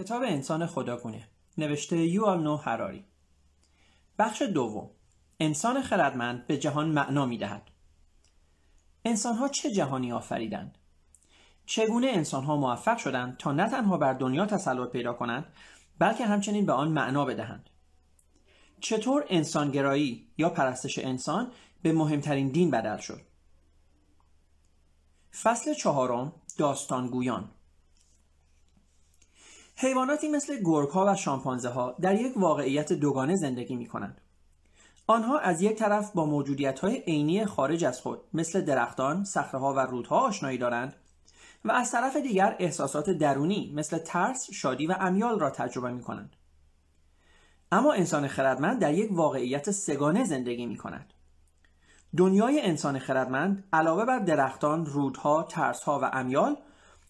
کتاب انسان خداگونه نوشته یوال نو هراری بخش دوم. انسان خردمند به جهان معنا می دهد انسانها چه جهانی آفریدند؟ چگونه انسانها موفق شدند تا نه تنها بر دنیا تسلط پیدا کنند بلکه همچنین به آن معنا بدهند؟ چطور انسانگرایی یا پرستش انسان به مهمترین دین بدل شد؟ فصل چهارم. داستانگویان. حیواناتی مثل گرگها و شامپانزه ها در یک واقعیت دوگانه زندگی می کنند. آنها از یک طرف با موجودیت های عینی خارج از خود مثل درختان، صخره و رودها آشنایی دارند و از طرف دیگر احساسات درونی مثل ترس، شادی و امیال را تجربه می کنند. اما انسان خردمند در یک واقعیت سگانه زندگی می کند. دنیای انسان خردمند علاوه بر درختان، رودها، ترسها و امیال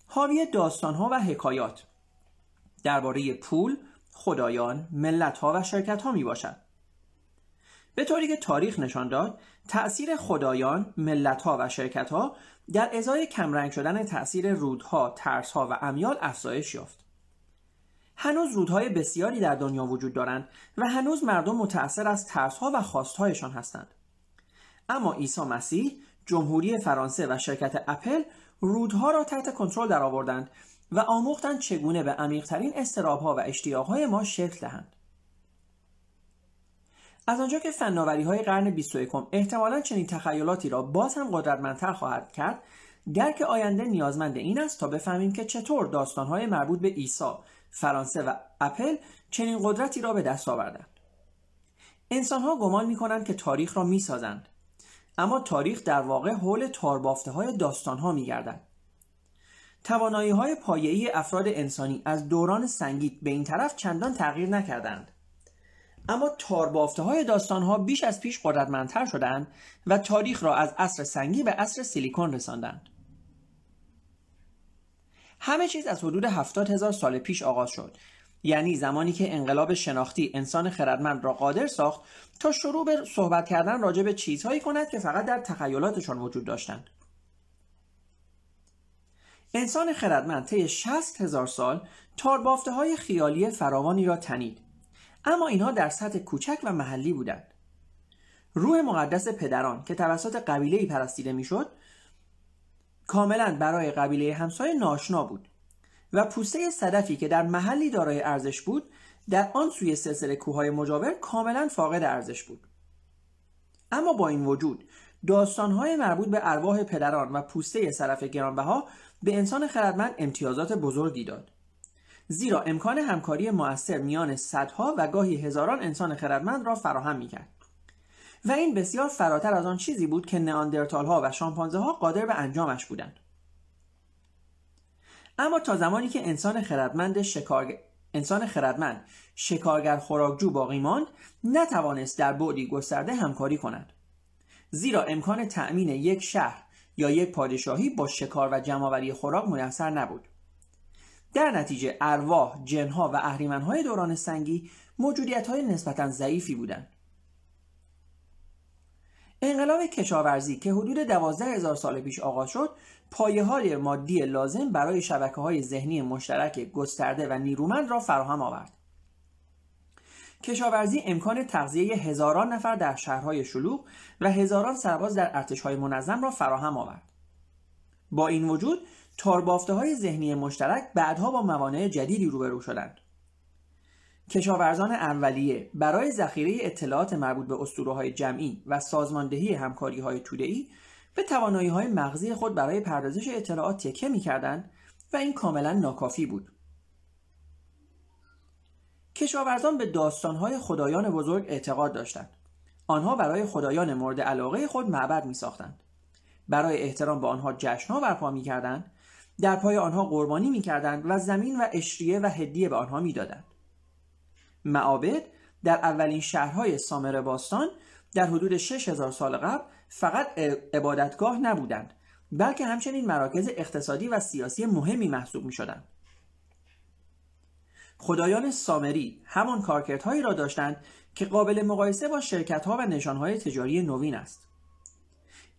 حاوی داستانها و حکایات درباره پول، خدایان، ملتها و شرکتها می باشد. به طوری که تاریخ نشان داد تأثیر خدایان، ملتها و شرکتها در ازای کمرنگ شدن تأثیر رودها، ترسها و امیال افزایش یافت. هنوز رودهای بسیاری در دنیا وجود دارند و هنوز مردم متأثر از ترسها و خواستهایشان هستند. اما عیسی مسیح، جمهوری فرانسه و شرکت اپل رودها را تحت کنترل درآوردند و آموختند چگونه به عمیقترین استرابها و اشتیاقهای ما شکل دهند. از آنجا که فناوری های قرن 21 احتمالا چنین تخیلاتی را باز هم قدرتمندتر خواهد کرد درک آینده نیازمند این است تا بفهمیم که چطور داستانهای مربوط به عیسی فرانسه و اپل چنین قدرتی را به دست آوردند انسانها گمان می کنند که تاریخ را می سازند. اما تاریخ در واقع حول تاربافته های داستان ها می گردند. توانایی های پایه‌ای افراد انسانی از دوران سنگیت به این طرف چندان تغییر نکردند. اما تاربافته های داستان ها بیش از پیش قدرتمندتر شدند و تاریخ را از عصر سنگی به عصر سیلیکون رساندند. همه چیز از حدود هفتاد هزار سال پیش آغاز شد یعنی زمانی که انقلاب شناختی انسان خردمند را قادر ساخت تا شروع به صحبت کردن راجع به چیزهایی کند که فقط در تخیلاتشان وجود داشتند انسان خردمند طی 60 هزار سال تاربافته های خیالی فراوانی را تنید. اما اینها در سطح کوچک و محلی بودند. روح مقدس پدران که توسط قبیله پرستیده می‌شد کاملا برای قبیله همسایه ناشنا بود و پوسته صدفی که در محلی دارای ارزش بود در آن سوی سلسله کوههای مجاور کاملا فاقد ارزش بود. اما با این وجود داستانهای مربوط به ارواح پدران و پوسته صرف گرانبها به انسان خردمند امتیازات بزرگی داد. زیرا امکان همکاری موثر میان صدها و گاهی هزاران انسان خردمند را فراهم می‌کرد. و این بسیار فراتر از آن چیزی بود که نئاندرتال ها و شامپانزه ها قادر به انجامش بودند. اما تا زمانی که انسان خردمند شکار... انسان خردمند شکارگر خوراکجو باقی ماند نتوانست در بعدی گسترده همکاری کند. زیرا امکان تأمین یک شهر یا یک پادشاهی با شکار و جمعآوری خوراک میسر نبود در نتیجه ارواح جنها و اهریمنهای دوران سنگی موجودیت های نسبتا ضعیفی بودند انقلاب کشاورزی که حدود دوازده هزار سال پیش آغاز شد پایه های مادی لازم برای شبکه های ذهنی مشترک گسترده و نیرومند را فراهم آورد. کشاورزی امکان تغذیه هزاران نفر در شهرهای شلوغ و هزاران سرباز در ارتشهای منظم را فراهم آورد. با این وجود تاربافته های ذهنی مشترک بعدها با موانع جدیدی روبرو شدند. کشاورزان اولیه برای ذخیره اطلاعات مربوط به اسطوره های جمعی و سازماندهی همکاری های به توانایی های مغزی خود برای پردازش اطلاعات تکه می کردن و این کاملا ناکافی بود. کشاورزان به داستانهای خدایان بزرگ اعتقاد داشتند. آنها برای خدایان مورد علاقه خود معبد می ساختند. برای احترام به آنها جشنها برپا می کردند، در پای آنها قربانی می کردند و زمین و اشریه و هدیه به آنها می دادند. معابد در اولین شهرهای سامر باستان در حدود 6000 سال قبل فقط عبادتگاه نبودند بلکه همچنین مراکز اقتصادی و سیاسی مهمی محسوب می شدند. خدایان سامری همان کارکردهایی را داشتند که قابل مقایسه با شرکتها و نشانهای تجاری نوین است.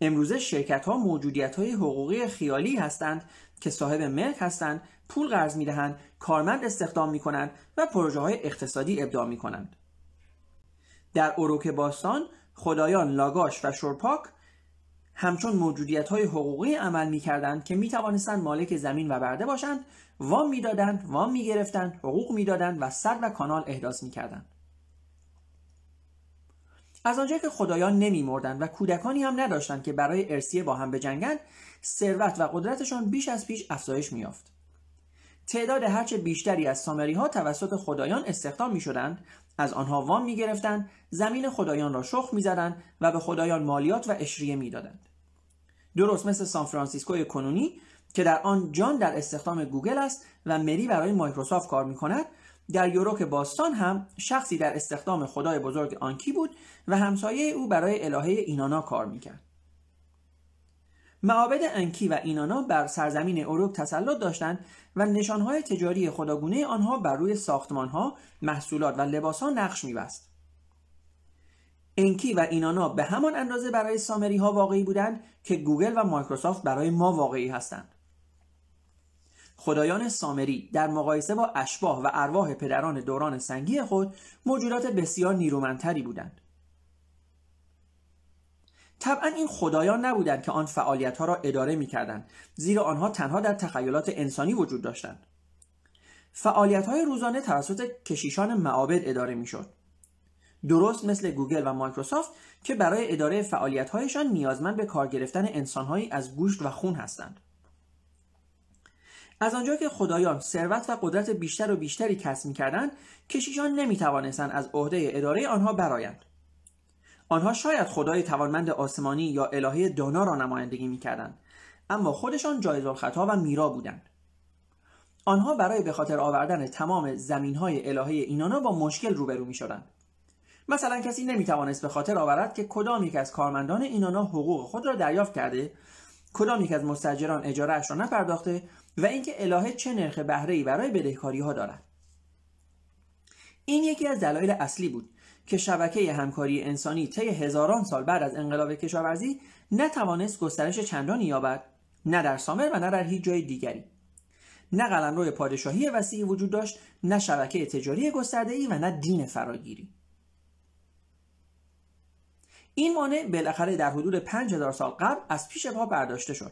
امروزه شرکت ها موجودیت های حقوقی خیالی هستند که صاحب ملک هستند پول قرض می‌دهند کارمند استخدام می‌کنند و پروژه های اقتصادی ابداع می‌کنند در اروک باستان خدایان لاگاش و شورپاک همچون موجودیت های حقوقی عمل می کردند که می توانستند مالک زمین و برده باشند وام می‌دادند وام می گرفتند حقوق می‌دادند و سد و کانال احداث می کردند از آنجا که خدایان نمی مردند و کودکانی هم نداشتند که برای ارثیه با هم بجنگند ثروت و قدرتشان بیش از پیش افزایش میافت تعداد هرچه بیشتری از سومری ها توسط خدایان استخدام می شدند از آنها وام می گرفتند زمین خدایان را شخ می زدند و به خدایان مالیات و عشریه می دادند. درست مثل سان فرانسیسکوی کنونی که در آن جان در استخدام گوگل است و مری برای مایکروسافت کار می کند در اوروک باستان هم شخصی در استخدام خدای بزرگ انکی بود و همسایه او برای الهه اینانا کار می‌کرد. معابد انکی و اینانا بر سرزمین اوروک تسلط داشتند و نشانهای تجاری خداگونه آنها بر روی ساختمانها، محصولات و لباسها نقش میبست. انکی و اینانا به همان اندازه برای سومری ها واقعی بودند که گوگل و مایکروسافت برای ما واقعی هستند. خدایان سامری در مقایسه با اشباه و ارواح پدران دوران سنگی خود موجودات بسیار نیرومندتری بودند. طبعا این خدایان نبودند که آن فعالیت ها را اداره می کردند زیرا آنها تنها در تخیلات انسانی وجود داشتند. فعالیت های روزانه توسط کشیشان معابد اداره می شد. درست مثل گوگل و مایکروسافت که برای اداره فعالیت هایشان نیازمند به کار گرفتن انسانهایی از گوشت و خون هستند. از آنجا که خدایان ثروت و قدرت بیشتر و بیشتری کسب می‌کردند کشیشان نمی‌توانستند از عهده اداره آنها برآیند. آنها شاید خدای توانمند آسمانی یا الهه دانا را نمایندگی می‌کردند اما خودشان جایز الخطا و میرا بودند. آنها برای به خاطر آوردن تمام زمینهای الهه اینانا با مشکل روبرو می‌شدند. مثلا کسی نمی‌توانست به خاطر آورد که کدام یک از کارمندان اینانا حقوق خود را دریافت کرده کدام یک از مستجران اجارهاش را نپرداخته و اینکه الهه چه نرخ بهره برای بدهکاری ها دارد. این یکی از دلایل اصلی بود که شبکه همکاری انسانی طی هزاران سال بعد از انقلاب کشاورزی نتوانست گسترش چندانی یابد نه در سامر و نه در هیچ جای دیگری. نه قلمرو پادشاهی وسیعی وجود داشت نه شبکه تجاری گسترده‌ای و نه دین فراگیری. این مانع بالاخره در حدود 5000 سال قبل از پیش پا برداشته شد.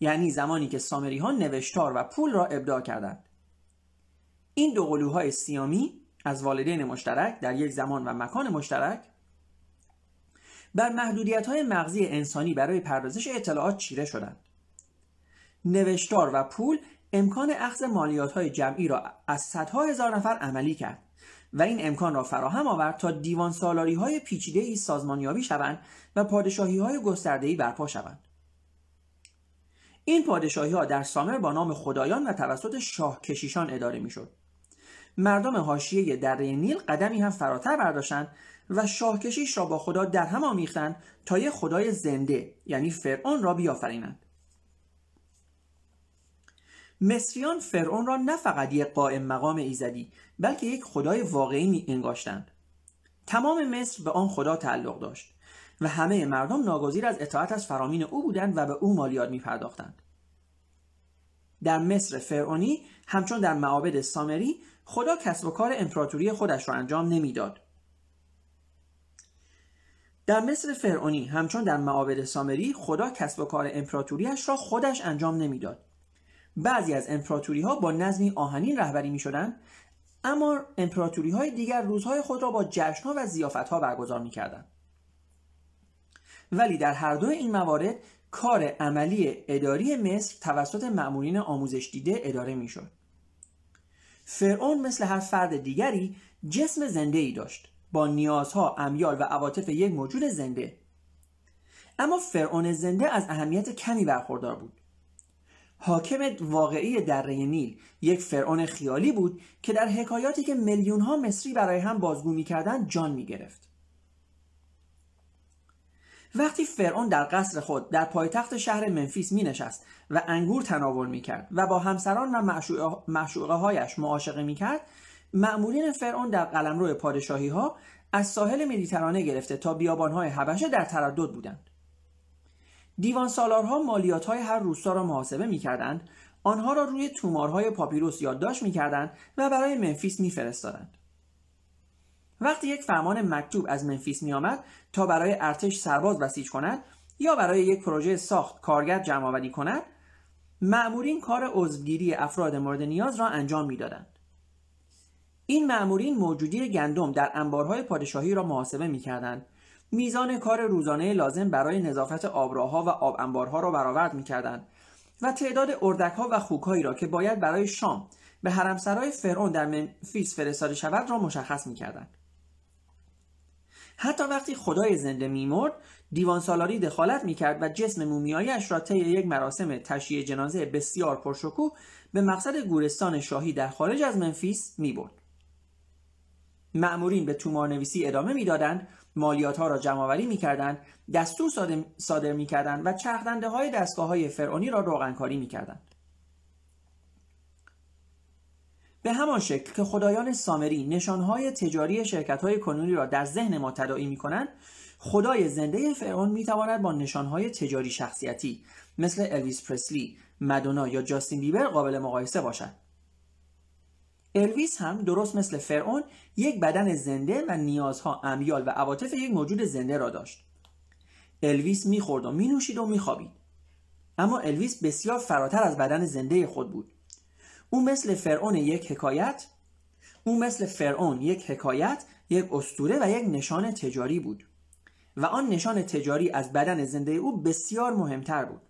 یعنی زمانی که سامری ها نوشتار و پول را ابداع کردند. این دو قلوهای سیامی از والدین مشترک در یک زمان و مکان مشترک بر محدودیت های مغزی انسانی برای پردازش اطلاعات چیره شدند. نوشتار و پول امکان اخذ مالیات های جمعی را از صدها هزار نفر عملی کرد. و این امکان را فراهم آورد تا دیوان سالاری های پیچیده ای سازمانیابی شوند و پادشاهی های گسترده برپا شوند این پادشاهی ها در سامر با نام خدایان و توسط شاه کشیشان اداره می‌شد. مردم حاشیه دره نیل قدمی هم فراتر برداشتند و شاه کشیش را با خدا در هم آمیختند تا یک خدای زنده یعنی فرعون را بیافرینند. مصریان فرعون را نه فقط یک قائم مقام ایزدی بلکه یک خدای واقعی می انگاشتند. تمام مصر به آن خدا تعلق داشت. و همه مردم ناگزیر از اطاعت از فرامین او بودند و به او مالیات می پرداختند. در مصر فرعونی همچون در معابد سامری خدا کسب و کار امپراتوری خودش را انجام نمی‌داد. در مصر فرعونی همچون در معابد سامری خدا کسب و کار امپراتوریش را خودش انجام نمی‌داد. بعضی از امپراتوری ها با نظمی آهنین رهبری می شدند اما امپراتوری های دیگر روزهای خود را با جشن ها و زیافت ها برگزار می کردند. ولی در هر دو این موارد کار عملی اداری مصر توسط مأمورین آموزش دیده اداره می‌شد. فرعون مثل هر فرد دیگری جسم زنده ای داشت با نیازها، امیال و عواطف یک موجود زنده اما فرعون زنده از اهمیت کمی برخوردار بود حاکم واقعی دره نیل یک فرعون خیالی بود که در حکایاتی که میلیون ها مصری برای هم بازگو می‌کردند جان می‌گرفت. وقتی فرعون در قصر خود در پایتخت شهر منفیس می نشست و انگور تناول می کرد و با همسران و معشوقه هایش معاشقه می کرد معمولین فرعون در قلمرو پادشاهی ها از ساحل مدیترانه گرفته تا بیابان های حبشه در تردد بودند. دیوان سالارها مالیات های هر روستا را محاسبه می کردند آنها را روی تومارهای پاپیروس یادداشت می‌کردند و برای منفیس میفرستادند. وقتی یک فرمان مکتوب از منفیس میآمد تا برای ارتش سرباز بسیج کند یا برای یک پروژه ساخت کارگر جمع کند معمورین کار عضوگیری افراد مورد نیاز را انجام می‌دادند. این معمورین موجودی گندم در انبارهای پادشاهی را محاسبه می‌کردند. میزان کار روزانه لازم برای نظافت آبراها و آب انبارها را برآورد می‌کردند و تعداد اردکها و خوکهایی را که باید برای شام به حرمسرای فرعون در منفیس فرستاده شود را مشخص می‌کردند. حتی وقتی خدای زنده میمرد دیوان سالاری دخالت می‌کرد و جسم مومیایش را طی یک مراسم تشییع جنازه بسیار پرشکوه به مقصد گورستان شاهی در خارج از منفیس می‌برد. معمورین به تومار نویسی ادامه می‌دادند مالیات ها را جمع آوری می‌کردند دستور صادر می‌کردند و چرخدنده های دستگاه های فرعونی را روغنکاری می‌کردند به همان شکل که خدایان سامری نشانهای تجاری شرکت های کنونی را در ذهن ما تداعی می کنند خدای زنده فرعون می تواند با نشانهای تجاری شخصیتی مثل الویس پرسلی، مدونا یا جاستین بیبر قابل مقایسه باشد. الویس هم درست مثل فرعون یک بدن زنده و نیازها امیال و عواطف یک موجود زنده را داشت. الویس می‌خورد و مینوشید و میخوابید. اما الویس بسیار فراتر از بدن زنده خود بود. او مثل فرعون یک حکایت او مثل فرعون یک حکایت یک استوره و یک نشان تجاری بود و آن نشان تجاری از بدن زنده او بسیار مهمتر بود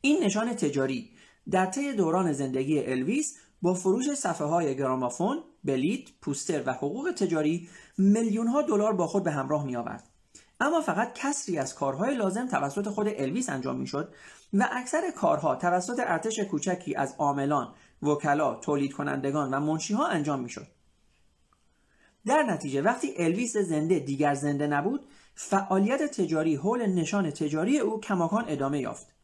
این نشان تجاری در طی دوران زندگی الویس با فروش صفحه های گرامافون، بلیت، پوستر و حقوق تجاری میلیون ها دلار با خود به همراه می آورد. اما فقط کسری از کارهای لازم توسط خود الویس انجام می‌شد و اکثر کارها توسط ارتش کوچکی از عاملان، وکلا، تولید کنندگان و منشیها انجام می‌شد. در نتیجه وقتی الویس زنده دیگر زنده نبود، فعالیت تجاری حول نشان تجاری او کماکان ادامه یافت.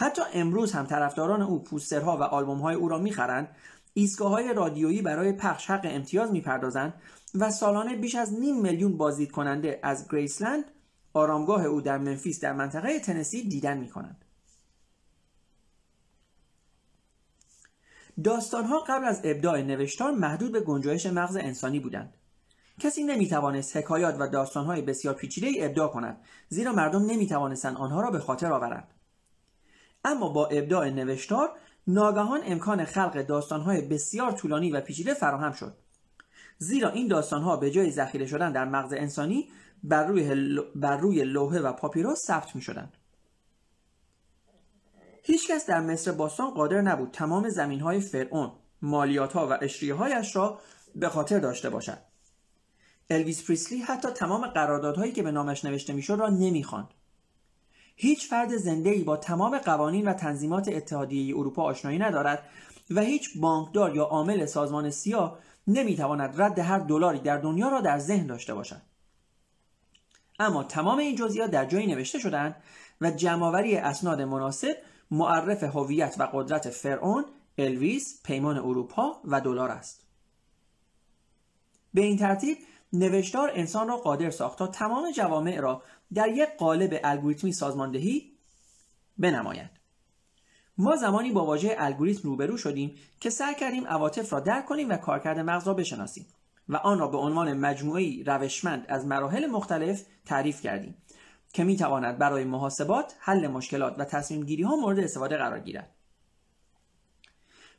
حتی امروز هم طرفداران او پوسترها و آلبومهای او را می‌خرند ایستگاه های رادیویی برای پخش حق امتیاز می‌پردازند و سالانه بیش از نیم میلیون بازدید کننده از گریسلند آرامگاه او در منفیس در منطقه تنسی دیدن می کنند. داستانها قبل از ابداع نوشتار محدود به گنجایش مغز انسانی بودند. کسی نمی توانست حکایات و داستانهای بسیار پیچیده ابداع کند زیرا مردم نمی آنها را به خاطر آورند. اما با ابداع نوشتار ناگهان امکان خلق داستانهای بسیار طولانی و پیچیده فراهم شد. زیرا این داستان ها به جای ذخیره شدن در مغز انسانی بر روی, بر روی لوحه و پاپیروس ثبت می شدند. هیچکس در مصر باستان قادر نبود تمام زمین های فرعون، مالیات ها و اشریه هایش را به خاطر داشته باشد. الویس پریسلی حتی تمام قراردادهایی که به نامش نوشته می‌شد را نمی‌خواند. هیچ فرد زنده ای با تمام قوانین و تنظیمات اتحادیه اروپا آشنایی ندارد و هیچ بانکدار یا عامل سازمان سیاه نمی‌تواند رد هر دلاری در دنیا را در ذهن داشته باشد. اما تمام این جزئیات در جایی نوشته شدند و جمعآوری اسناد مناسب معرف هویت و قدرت فرعون الویس پیمان اروپا و دلار است. به این ترتیب نوشتار انسان را قادر ساخت تا تمام جوامع را در یک قالب الگوریتمی سازماندهی بنماید ما زمانی با واژه الگوریتم روبرو شدیم که سعی کردیم عواطف را درک کنیم و کارکرد مغز را بشناسیم و آن را به عنوان مجموعه روشمند از مراحل مختلف تعریف کردیم که می تواند برای محاسبات، حل مشکلات و تصمیم گیری ها مورد استفاده قرار گیرد.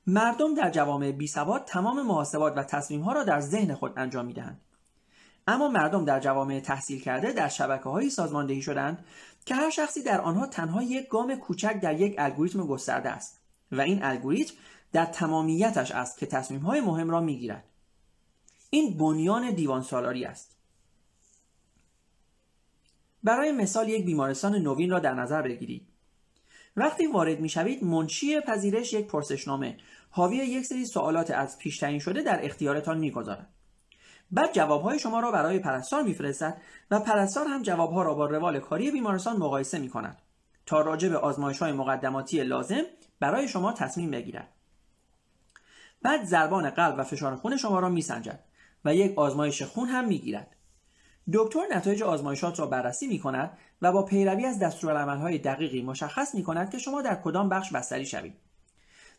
مردم در جوامع بی سواد تمام محاسبات و تصمیم ها را در ذهن خود انجام می دهند. اما مردم در جوامع تحصیل کرده در شبکه های سازماندهی شدند که هر شخصی در آنها تنها یک گام کوچک در یک الگوریتم گسترده است و این الگوریتم در تمامیتش است که تصمیم های مهم را می‌گیرد. این بنیان دیوان سالاری است. برای مثال یک بیمارستان نوین را در نظر بگیرید. وقتی وارد می‌شوید منشی پذیرش یک پرسشنامه حاوی یک سری سوالات از پیش تعیین شده در اختیارتان می‌گذارد. بعد جوابهای شما را برای پرستار میفرستد و پرستار هم جوابها را با روال کاری بیمارستان مقایسه می کند تا راجع به آزمایش های مقدماتی لازم برای شما تصمیم بگیرد. بعد ضربان قلب و فشار خون شما را میسنجد و یک آزمایش خون هم می‌گیرد. دکتر نتایج آزمایشات را بررسی می کند و با پیروی از دستورالعملهای دقیقی مشخص می کند که شما در کدام بخش بستری شوید.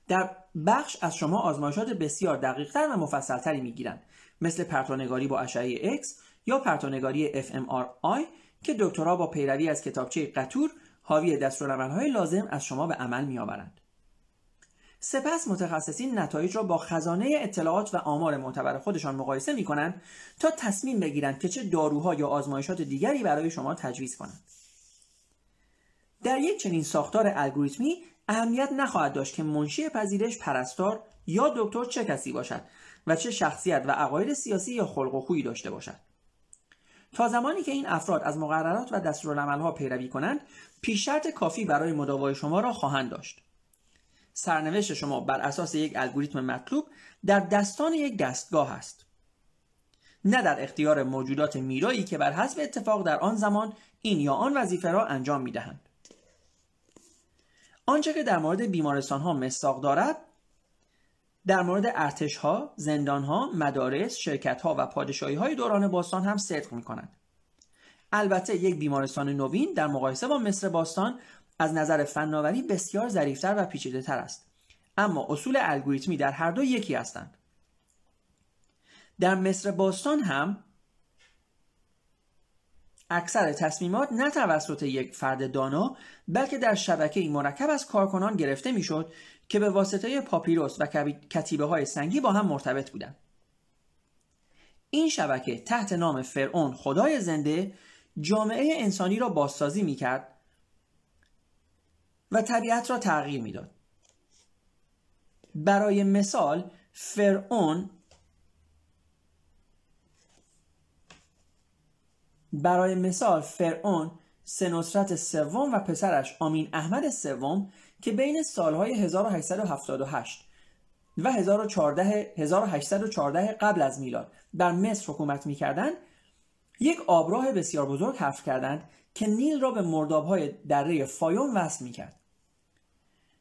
در بخش از شما آزمایشات بسیار دقیقتر و مفصلتری می گیرند مثل پرتونگاری با اشعه X یا پرتونگاری fMRI که دکترها با پیروی از کتابچه قطور حاوی دستورالعملهای لازم از شما به عمل می آورند. سپس متخصصین نتایج را با خزانه اطلاعات و آمار معتبر خودشان مقایسه می کنند تا تصمیم بگیرند که چه داروها یا آزمایشات دیگری برای شما تجویز کنند. در یک چنین ساختار الگوریتمی اهمیت نخواهد داشت که منشی پذیرش پرستار یا دکتر چه کسی باشد و چه شخصیت و عقاید سیاسی یا خلق و خویی داشته باشد. تا زمانی که این افراد از مقررات و دستورالعملها پیروی کنند پیش شرط کافی برای مداوای شما را خواهند داشت سرنوشت شما بر اساس یک الگوریتم مطلوب در دستان یک دستگاه است نه در اختیار موجودات میرایی که بر حسب اتفاق در آن زمان این یا آن وظیفه را انجام می دهند. آنچه که در مورد بیمارستان ها مساق دارد در مورد ارتش ها، زندان ها، مدارس، شرکت ها و پادشاهی های دوران باستان هم صدق می کنند. البته یک بیمارستان نوین در مقایسه با مصر باستان از نظر فناوری بسیار ظریفتر و پیچیده تر است اما اصول الگوریتمی در هر دو یکی هستند در مصر باستان هم اکثر تصمیمات نه توسط یک فرد دانا بلکه در شبکه مرکب از کارکنان گرفته می‌شد که به واسطه پاپیروس و کتیبه های سنگی با هم مرتبط بودند. این شبکه تحت نام فرعون خدای زنده جامعه انسانی را بازسازی می کرد و طبیعت را تغییر می‌داد. برای مثال فرعون برای مثال فرعون سنصرت سوم و پسرش آمین احمد سوم که بین سالهای 1878 و 1814 قبل از میلاد در مصر حکومت می‌کردند یک آبراه بسیار بزرگ حفر کردند که نیل را به مردابهای دره فایوم وصل می‌کرد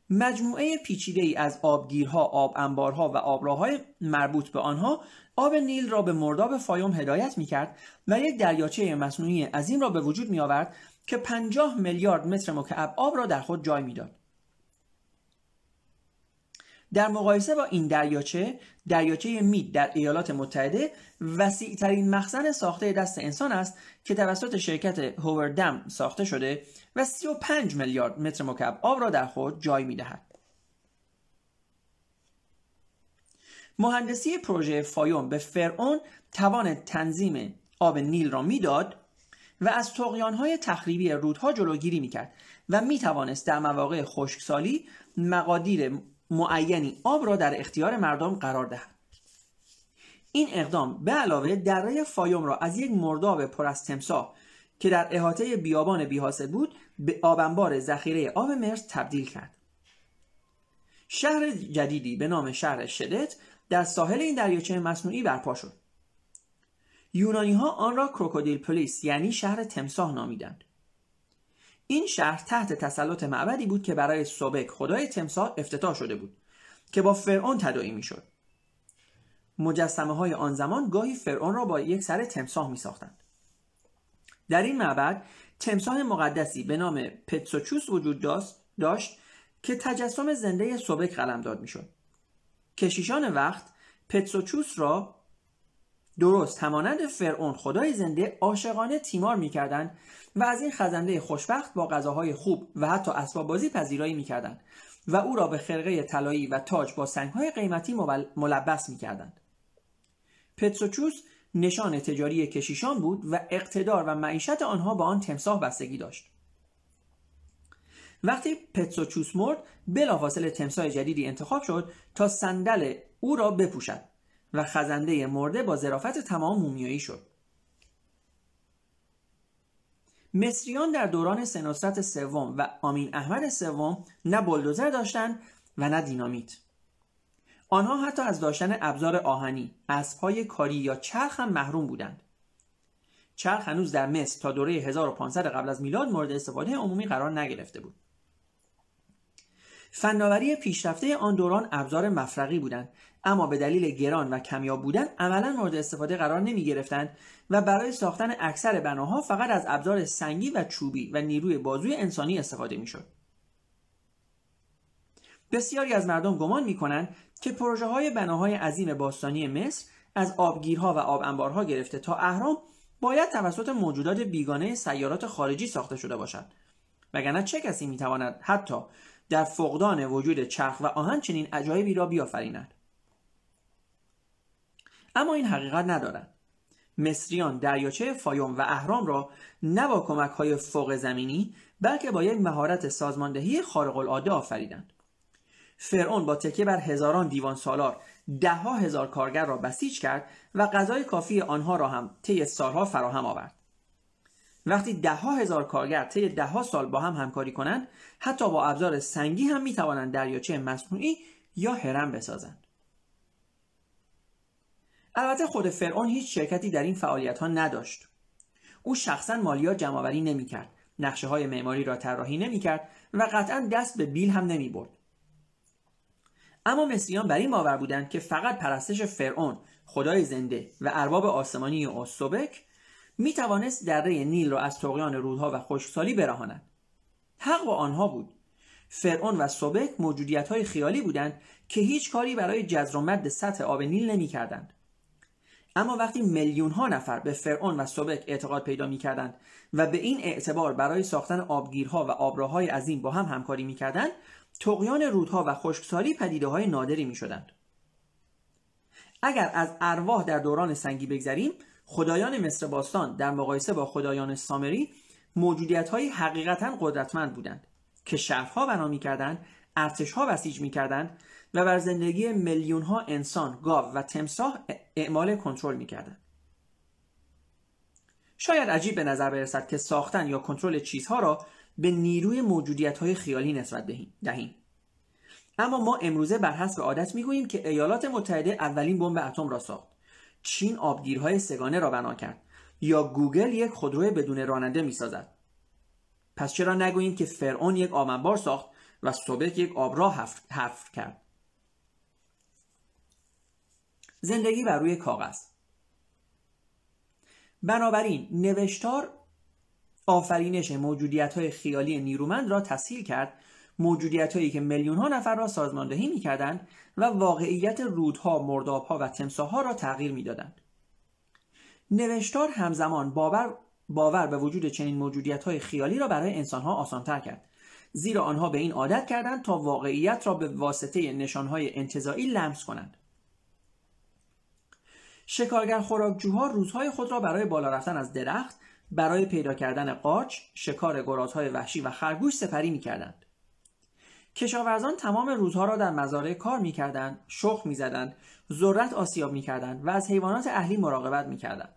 مجموعه پیچیده ای از آبگیرها، آب انبارها و آبراهای مربوط به آنها آب نیل را به مرداب فایوم هدایت می کرد و یک دریاچه مصنوعی عظیم را به وجود می آورد که 50 میلیارد متر مکعب آب را در خود جای می‌داد. در مقایسه با این دریاچه دریاچه مید در ایالات متحده وسیع ترین مخزن ساخته دست انسان است که توسط شرکت هووردم ساخته شده و 35 میلیارد متر مکعب آب را در خود جای می دهد. مهندسی پروژه فایوم به فرعون توان تنظیم آب نیل را می‌داد و از های تخریبی رودها جلوگیری می‌کرد و می توانست در مواقع خشکسالی مقادیر معینی آب را در اختیار مردم قرار دهد. این اقدام به علاوه دره فایوم را از یک مرداب پر از تمساح که در احاطه بیابان بیحاصل بود به آبنبار ذخیره آب مرز تبدیل کرد. شهر جدیدی به نام شهر شدت در ساحل این دریاچه مصنوعی برپا شد. یونانی ها آن را کروکودیل پلیس یعنی شهر تمساه نامیدند. این شهر تحت تسلط معبدی بود که برای سوبک خدای تمساه افتتاح شده بود که با فرعون تداعی می‌شد مجسمه های آن زمان گاهی فرعون را با یک سر تمساه می ساختند. در این معبد تمساه مقدسی به نام پتسوچوس وجود داشت که تجسم زنده سوبک قلمداد می‌شد. کشیشان وقت پتسوچوس را درست. همانند فرعون خدای زنده عاشقانه تیمار می‌کردند و از این خزنده خوشبخت با غذاهای خوب و حتی اسباب بازی پذیرایی می‌کردند و او را به خرقه طلایی و تاج با سنگهای قیمتی ملبس می‌کردند. پتسوچوس نشان تجاری کشیشان بود و اقتدار و معیشت آنها با آن تمساه بستگی داشت. وقتی پتسوچوس مرد بلافاصله تمساه جدیدی انتخاب شد تا صندل او را بپوشد. و خزنده مرده با ظرافت تمام مومیایی شد. مصریان در دوران سنوسرت سوم و آمین احمد سوم نه بلدوزر داشتند و نه دینامیت. آنها حتی از داشتن ابزار آهنی اسبهای کاری یا چرخ هم محروم بودند. چرخ هنوز در مصر تا دوره 1500 قبل از میلاد مورد استفاده عمومی قرار نگرفته بود. فناوری پیشرفته آن دوران ابزار مفرقی بودند اما به دلیل گران و کمیاب بودن عملا مورد استفاده قرار نمی گرفتند و برای ساختن اکثر بناها فقط از ابزار سنگی و چوبی و نیروی بازوی انسانی استفاده می شد. بسیاری از مردم گمان می کنند که پروژه های بناهای عظیم باستانی مصر از آبگیرها و آب انبارها گرفته تا اهرام باید توسط موجودات بیگانه سیارات خارجی ساخته شده باشد وگرنه چه کسی می‌تواند حتی در فقدان وجود چرخ و آهن چنین عجایبی را بیافریند اما این حقیقت ندارد. مصریان دریاچه فایوم و اهرام را نه با کمک های فوق زمینی بلکه با یک مهارت سازماندهی خارق العاده آفریدند. فرعون با تکیه بر هزاران دیوان سالار دهها هزار کارگر را بسیج کرد و غذای کافی آنها را هم طی سالها فراهم آورد. وقتی دهها هزار کارگر طی دهها سال با هم همکاری کنند حتی با ابزار سنگی هم می توانند دریاچه مصنوعی یا هرم بسازند. البته خود فرعون هیچ شرکتی در این فعالیت ها نداشت او شخصا مالیات جمعآوری نمی‌کرد نقشه های معماری را طراحی نمی‌کرد و قطعا دست به بیل هم نمی برد. اما مصریان بر این باور بودند که فقط پرستش فرعون خدای زنده و ارباب آسمانی اوسوبک می توانست دره نیل را از تقیان رودها و خشکسالی برهاند حق با آنها بود فرعون و سوبک موجودیت های خیالی بودند که هیچ کاری برای جزر و مد سطح آب نیل نمی کردند. اما وقتی میلیون ها نفر به فرعون و سوبک اعتقاد پیدا می کردند و به این اعتبار برای ساختن آبگیرها و آبراهای عظیم با هم همکاری می کردند تقیان رودها و خشکسالی پدیده های نادری می شدند. اگر از ارواح در دوران سنگی بگذریم خدایان مصر باستان در مقایسه با خدایان سامری موجودیت های حقیقتا قدرتمند بودند که شهرها بنا می‌کردند ارتشها بسیج می‌کردند و بر زندگی میلیون ها انسان گاو و تمساح اعمال کنترل می‌کردند شاید عجیب به نظر برسد که ساختن یا کنترل چیزها را به نیروی موجودیت های خیالی نسبت دهیم اما ما امروزه بر حسب عادت می‌گوییم که ایالات متحده اولین بمب اتم را ساخت. چین آبگیرهای سگانه را بنا کرد یا گوگل یک خودرو بدون راننده می‌سازد. پس چرا نگوییم که فرعون یک آمنبار ساخت و سوبک یک آبراه حفر کرد؟ زندگی بر روی کاغذ بنابراین نوشتار آفرینش موجودیت های خیالی نیرومند را تسهیل کرد موجودیت هایی که میلیون ها نفر را سازماندهی می کردند و واقعیت رودها، مردابها و تمساها را تغییر می دادند. نوشتار همزمان باور, باور به وجود چنین موجودیت های خیالی را برای انسان ها آسانتر کرد زیرا آنها به این عادت کردند تا واقعیت را به واسطه نشان های انتظایی لمس کنند. شکارگر خوراکجوها روزهای خود را برای بالا رفتن از درخت برای پیدا کردن قارچ، شکار گرازهای وحشی و خرگوش سپری می کردند. کشاورزان تمام روزها را در مزارع کار می‌کردند شخ می‌زدند ذرت آسیاب می‌کردند و از حیوانات اهلی مراقبت می‌کردند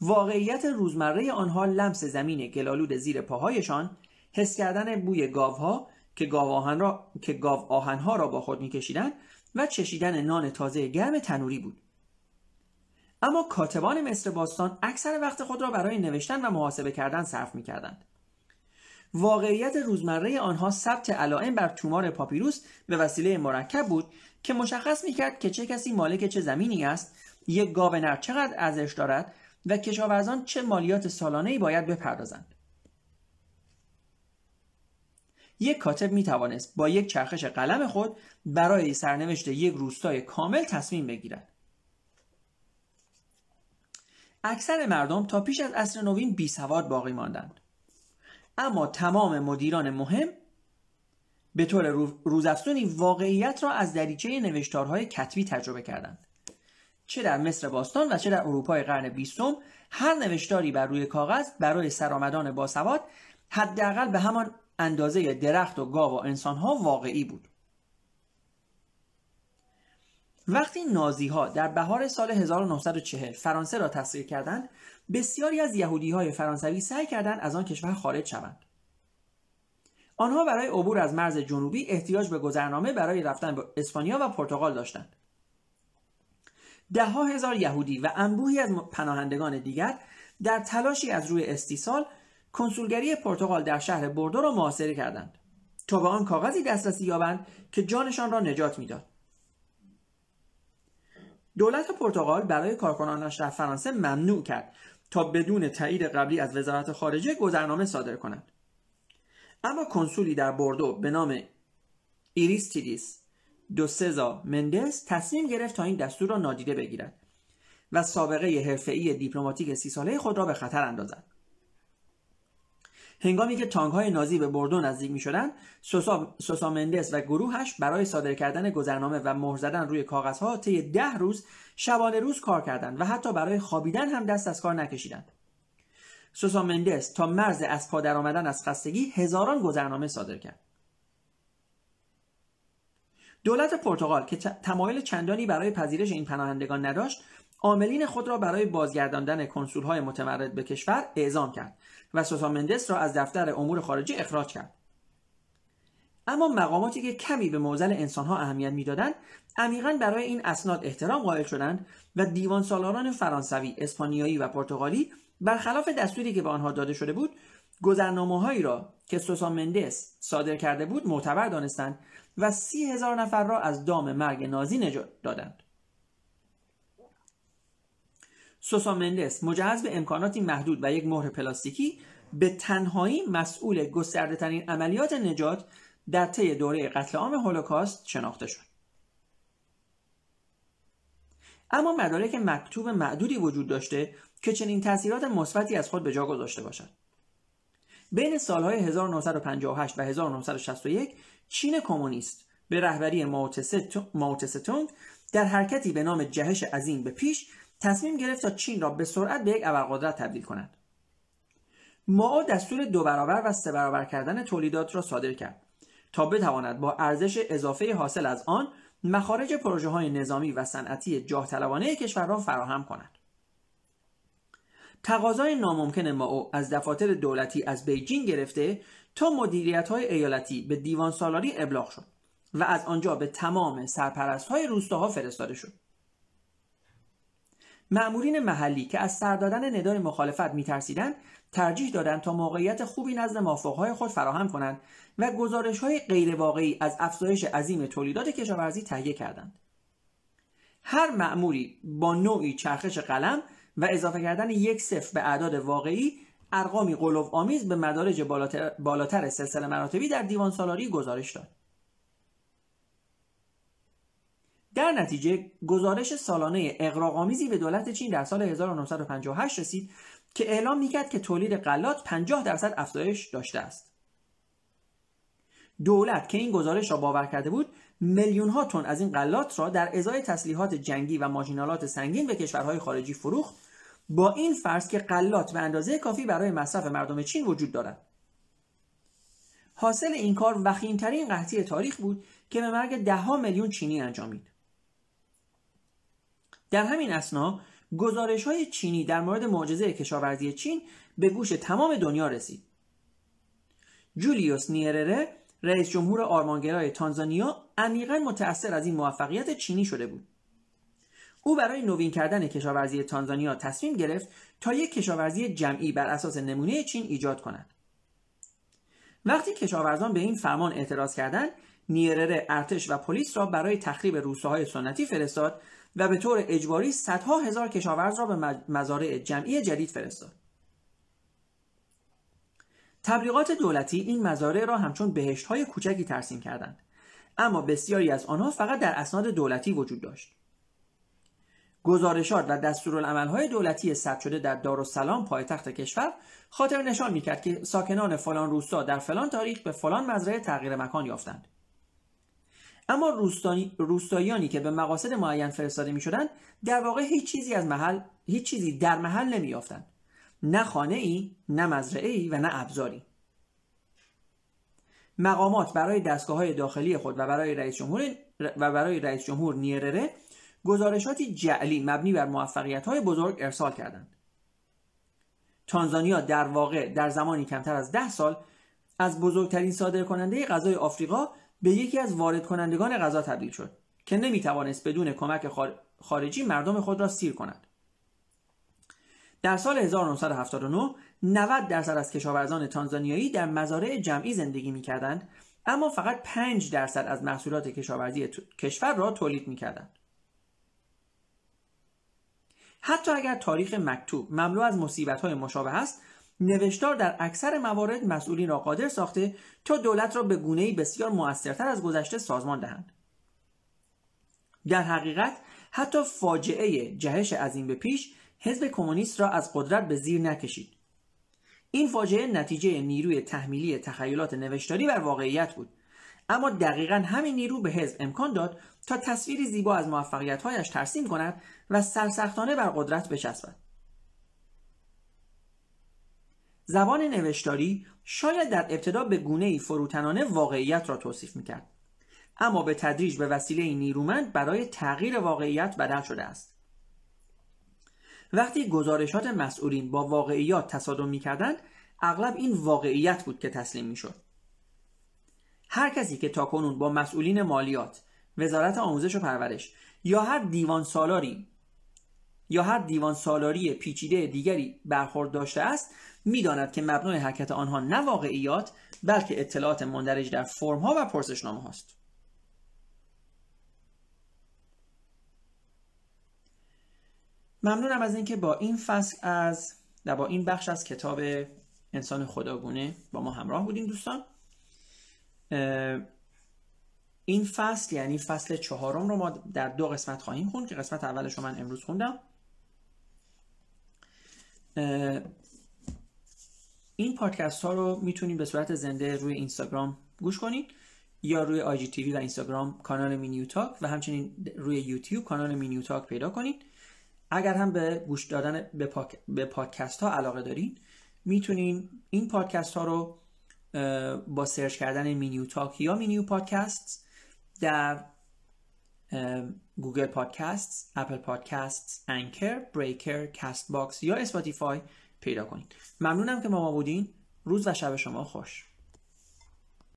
واقعیت روزمره آنها لمس زمین گلالود زیر پاهایشان حس کردن بوی گاوها که گاو را که گاو آهنها را با خود میکشیدند و چشیدن نان تازه گرم تنوری بود اما کاتبان مصر باستان اکثر وقت خود را برای نوشتن و محاسبه کردن صرف می‌کردند. واقعیت روزمره آنها ثبت علائم بر تومار پاپیروس به وسیله مرکب بود که مشخص می‌کرد که چه کسی مالک چه زمینی است یک گاو نر چقدر ارزش دارد و کشاورزان چه مالیات سالانه باید بپردازند. یک کاتب می توانست با یک چرخش قلم خود برای سرنوشت یک روستای کامل تصمیم بگیرد. اکثر مردم تا پیش از عصر نوین بی سواد باقی ماندند. اما تمام مدیران مهم به طور روزافزونی واقعیت را از دریچه نوشتارهای کتبی تجربه کردند. چه در مصر باستان و چه در اروپای قرن بیستم هر نوشتاری بر روی کاغذ برای سرآمدان باسواد حداقل به همان اندازه درخت و گاو و انسانها واقعی بود. وقتی نازی ها در بهار سال 1940 فرانسه را تسخیر کردند بسیاری از یهودی های فرانسوی سعی کردند از آن کشور خارج شوند. آنها برای عبور از مرز جنوبی احتیاج به گذرنامه برای رفتن به اسپانیا و پرتغال داشتند. دهها هزار یهودی و انبوهی از پناهندگان دیگر در تلاشی از روی استیصال کنسولگری پرتغال در شهر بردو را محاصره کردند تا به آن کاغذی دسترسی یابند که جانشان را نجات می‌داد. دولت پرتغال برای کارکنانش در فرانسه ممنوع کرد تا بدون تایید قبلی از وزارت خارجه گذرنامه صادر کنند. اما کنسولی در بردو به نام آریستیدس دو سوزا مندس تصمیم گرفت تا این دستور را نادیده بگیرد و سابقه حرفه‌ای دیپلماتیک سی ساله خود را به خطر اندازد. هنگامی که تانک های نازی به بردو نزدیک می شدند سوسا, سوسا مندس و گروهش برای صادر کردن گذرنامه و مهر زدن روی کاغذها طی ده روز شبانه روز کار کردند و حتی برای خوابیدن هم دست از کار نکشیدند. سوسا مندس تا مرز از پا آمدن از خستگی هزاران گذرنامه صادر کرد. دولت پرتغال که تمایل چندانی برای پذیرش این پناهندگان نداشت عاملین خود را برای بازگرداندن کنسولهای متمرد به کشور اعزام کرد و سوسا مندس را از دفتر امور خارجه اخراج کرد. اما مقاماتی که کمی به موزل انسانها اهمیت می‌دادند عمیقا برای این اسناد احترام قائل شدند و دیوان سالاران فرانسوی اسپانیایی و پرتغالی برخلاف دستوری که به آنها داده شده بود گذرنامه هایی را که سوسا مندس صادر کرده بود معتبر دانستند و سی هزار نفر را از دام مرگ نازی نجات دادند. سوسا مندس مجهز به امکاناتی محدود و یک مهر پلاستیکی به تنهایی مسئول گسترده ترین عملیات نجات در طی دوره قتل عام هولوکاست شناخته شد. اما مدارک مکتوب معدودی وجود داشته که چنین تاثیرات مثبتی از خود به جا گذاشته باشد. بین سالهای 1958 و 1961 چین کمونیست به رهبری ماوتسه تونگ در حرکتی به نام جهش عظیم به پیش تصمیم گرفت تا چین را به سرعت به یک ابرقدرت تبدیل کند. ماو دستور دو برابر و سه برابر کردن تولیدات را صادر کرد تا بتواند با ارزش اضافه حاصل از آن مخارج پروژه های نظامی و صنعتی جاه طلبانه کشور را فراهم کند. تقاضای ناممکن ماو از دفاتر دولتی از بیجین گرفته تا مدیریت های ایالتی به دیوان سالاری ابلاغ شد و از آنجا به تمام سرپرست های روستاها فرستاده شد. معمورین محلی که از سر دادن ندای مخالفت میترسیدند ترجیح دادند تا موقعیت خوبی نزد مافوقهای خود فراهم کنند و گزارش های غیرواقعی از افزایش عظیم تولیدات کشاورزی تهیه کردند. هر معموری با نوعی چرخش قلم و اضافه کردن یک صفر به اعداد واقعی ارقامی قلوب آمیز به مدارج بالاتر, بالاتر سلسله مراتبی در دیوان سالاری گزارش داد. در نتیجه گزارش سالانه اقراق‌آمیزی به دولت چین در سال 1958 رسید که اعلام می‌کرد که تولید غلات 50 درصد افزایش داشته است. دولت که این گزارش را باور کرده بود میلیون ها تن از این غلات را در ازای تسلیحات جنگی و ماشینالات سنگین به کشورهای خارجی فروخت با این فرض که غلات به اندازه کافی برای مصرف مردم چین وجود دارد حاصل این کار وخیمترین قحطی تاریخ بود که به مرگ دهها میلیون چینی انجامید در همین اسنا گزارش های چینی در مورد معجزه کشاورزی چین به گوش تمام دنیا رسید. جولیوس نیرره رئیس جمهور آرمانگرای تانزانیا عمیقا متأثر از این موفقیت چینی شده بود. او برای نوین کردن کشاورزی تانزانیا تصمیم گرفت تا یک کشاورزی جمعی بر اساس نمونه چین ایجاد کند. وقتی کشاورزان به این فرمان اعتراض کردند، نیرره ارتش و پلیس را برای تخریب روستاهای سنتی فرستاد و به طور اجباری صدها هزار کشاورز را به مزارع جمعی جدید فرستاد. تبلیغات دولتی این مزارع را همچون بهشت های کوچکی ترسیم کردند اما بسیاری از آنها فقط در اسناد دولتی وجود داشت گزارشات و دستورالعملهای دولتی ثبت شده در دارالسلام پایتخت کشور خاطر نشان می‌کرد که ساکنان فلان روستا در فلان تاریخ به فلان مزرعه تغییر مکان یافتند اما روستاییانی که به مقاصد معین فرستاده می شدند در واقع هیچ چیزی از محل هیچ چیزی در محل نمی یافتند نه خانه ای نه مزرعه ای و نه ابزاری. مقامات برای دستگاه های داخلی خود و برای رئیس جمهور و برای رئیس جمهور نیرره گزارشاتی جعلی مبنی بر موفقیت های بزرگ ارسال کردند. تانزانیا در واقع در زمانی کمتر از ده سال از بزرگترین صادر کننده غذای آفریقا به یکی از وارد کنندگان غذا تبدیل شد که نمی توانست بدون کمک خارجی مردم خود را سیر کند. در سال 1979 90 درصد از کشاورزان تانزانیایی در مزارع جمعی زندگی می کردند اما فقط 5 درصد از محصولات کشاورزی کشور را تولید می‌کردند حتی اگر تاریخ مکتوب مملو از مصیبت های مشابه است نوشتار در اکثر موارد مسئولین را قادر ساخته تا دولت را به گونه بسیار موثرتر از گذشته سازمان دهند. در حقیقت حتی فاجعه جهش از این به پیش حزب کمونیست را از قدرت به زیر نکشید. این فاجعه نتیجه نیروی تحمیلی تخیلات نوشتاری بر واقعیت بود. اما دقیقا همین نیرو به حزب امکان داد تا تصویری زیبا از موفقیتهایش ترسیم کند و سرسختانه بر قدرت بچسبد. زبان نوشتاری شاید در ابتدا به گونه فروتنانه واقعیت را توصیف می‌کرد. اما به تدریج به وسیله نیرومند برای تغییر واقعیت بدل شده است. وقتی گزارشات مسئولین با واقعیات تصادم می‌کردند اغلب این واقعیت بود که تسلیم می‌شد. هر کسی که تاکنون با مسئولین مالیات وزارت آموزش و پرورش یا هر دیوان سالاری یا هر دیوان سالاری پیچیده دیگری برخورد داشته است می‌داند که مبنای حرکت آنها نه واقعیات بلکه اطلاعات مندرج در فرمها و پرسشنامه هاست. ممنونم از اینکه با این فصل از با این بخش از کتاب انسان خداگونه با ما همراه بودیم دوستان. این فصل یعنی فصل چهارم رو ما در دو قسمت خواهیم خوند که قسمت اولش رو من امروز خوندم. این پادکست ها رو می‌تونید به صورت زنده روی اینستاگرام گوش کنید یا روی IGTV و اینستاگرام کانال مینیو تاک و همچنین روی یوتیوب کانال مینیو تاک پیدا کنید. اگر هم به گوش دادن به, پاک... به پادکست ها علاقه دارید می‌تونین این پادکست ها رو با search کردن مینیو تاک یا مینیو پادکست در Google Podcast، Apple Podcast، Anchor، Breaker، Castbox یا Spotify پیدا کنید. ممنونم که با ما بودین. روز و شب شما خوش.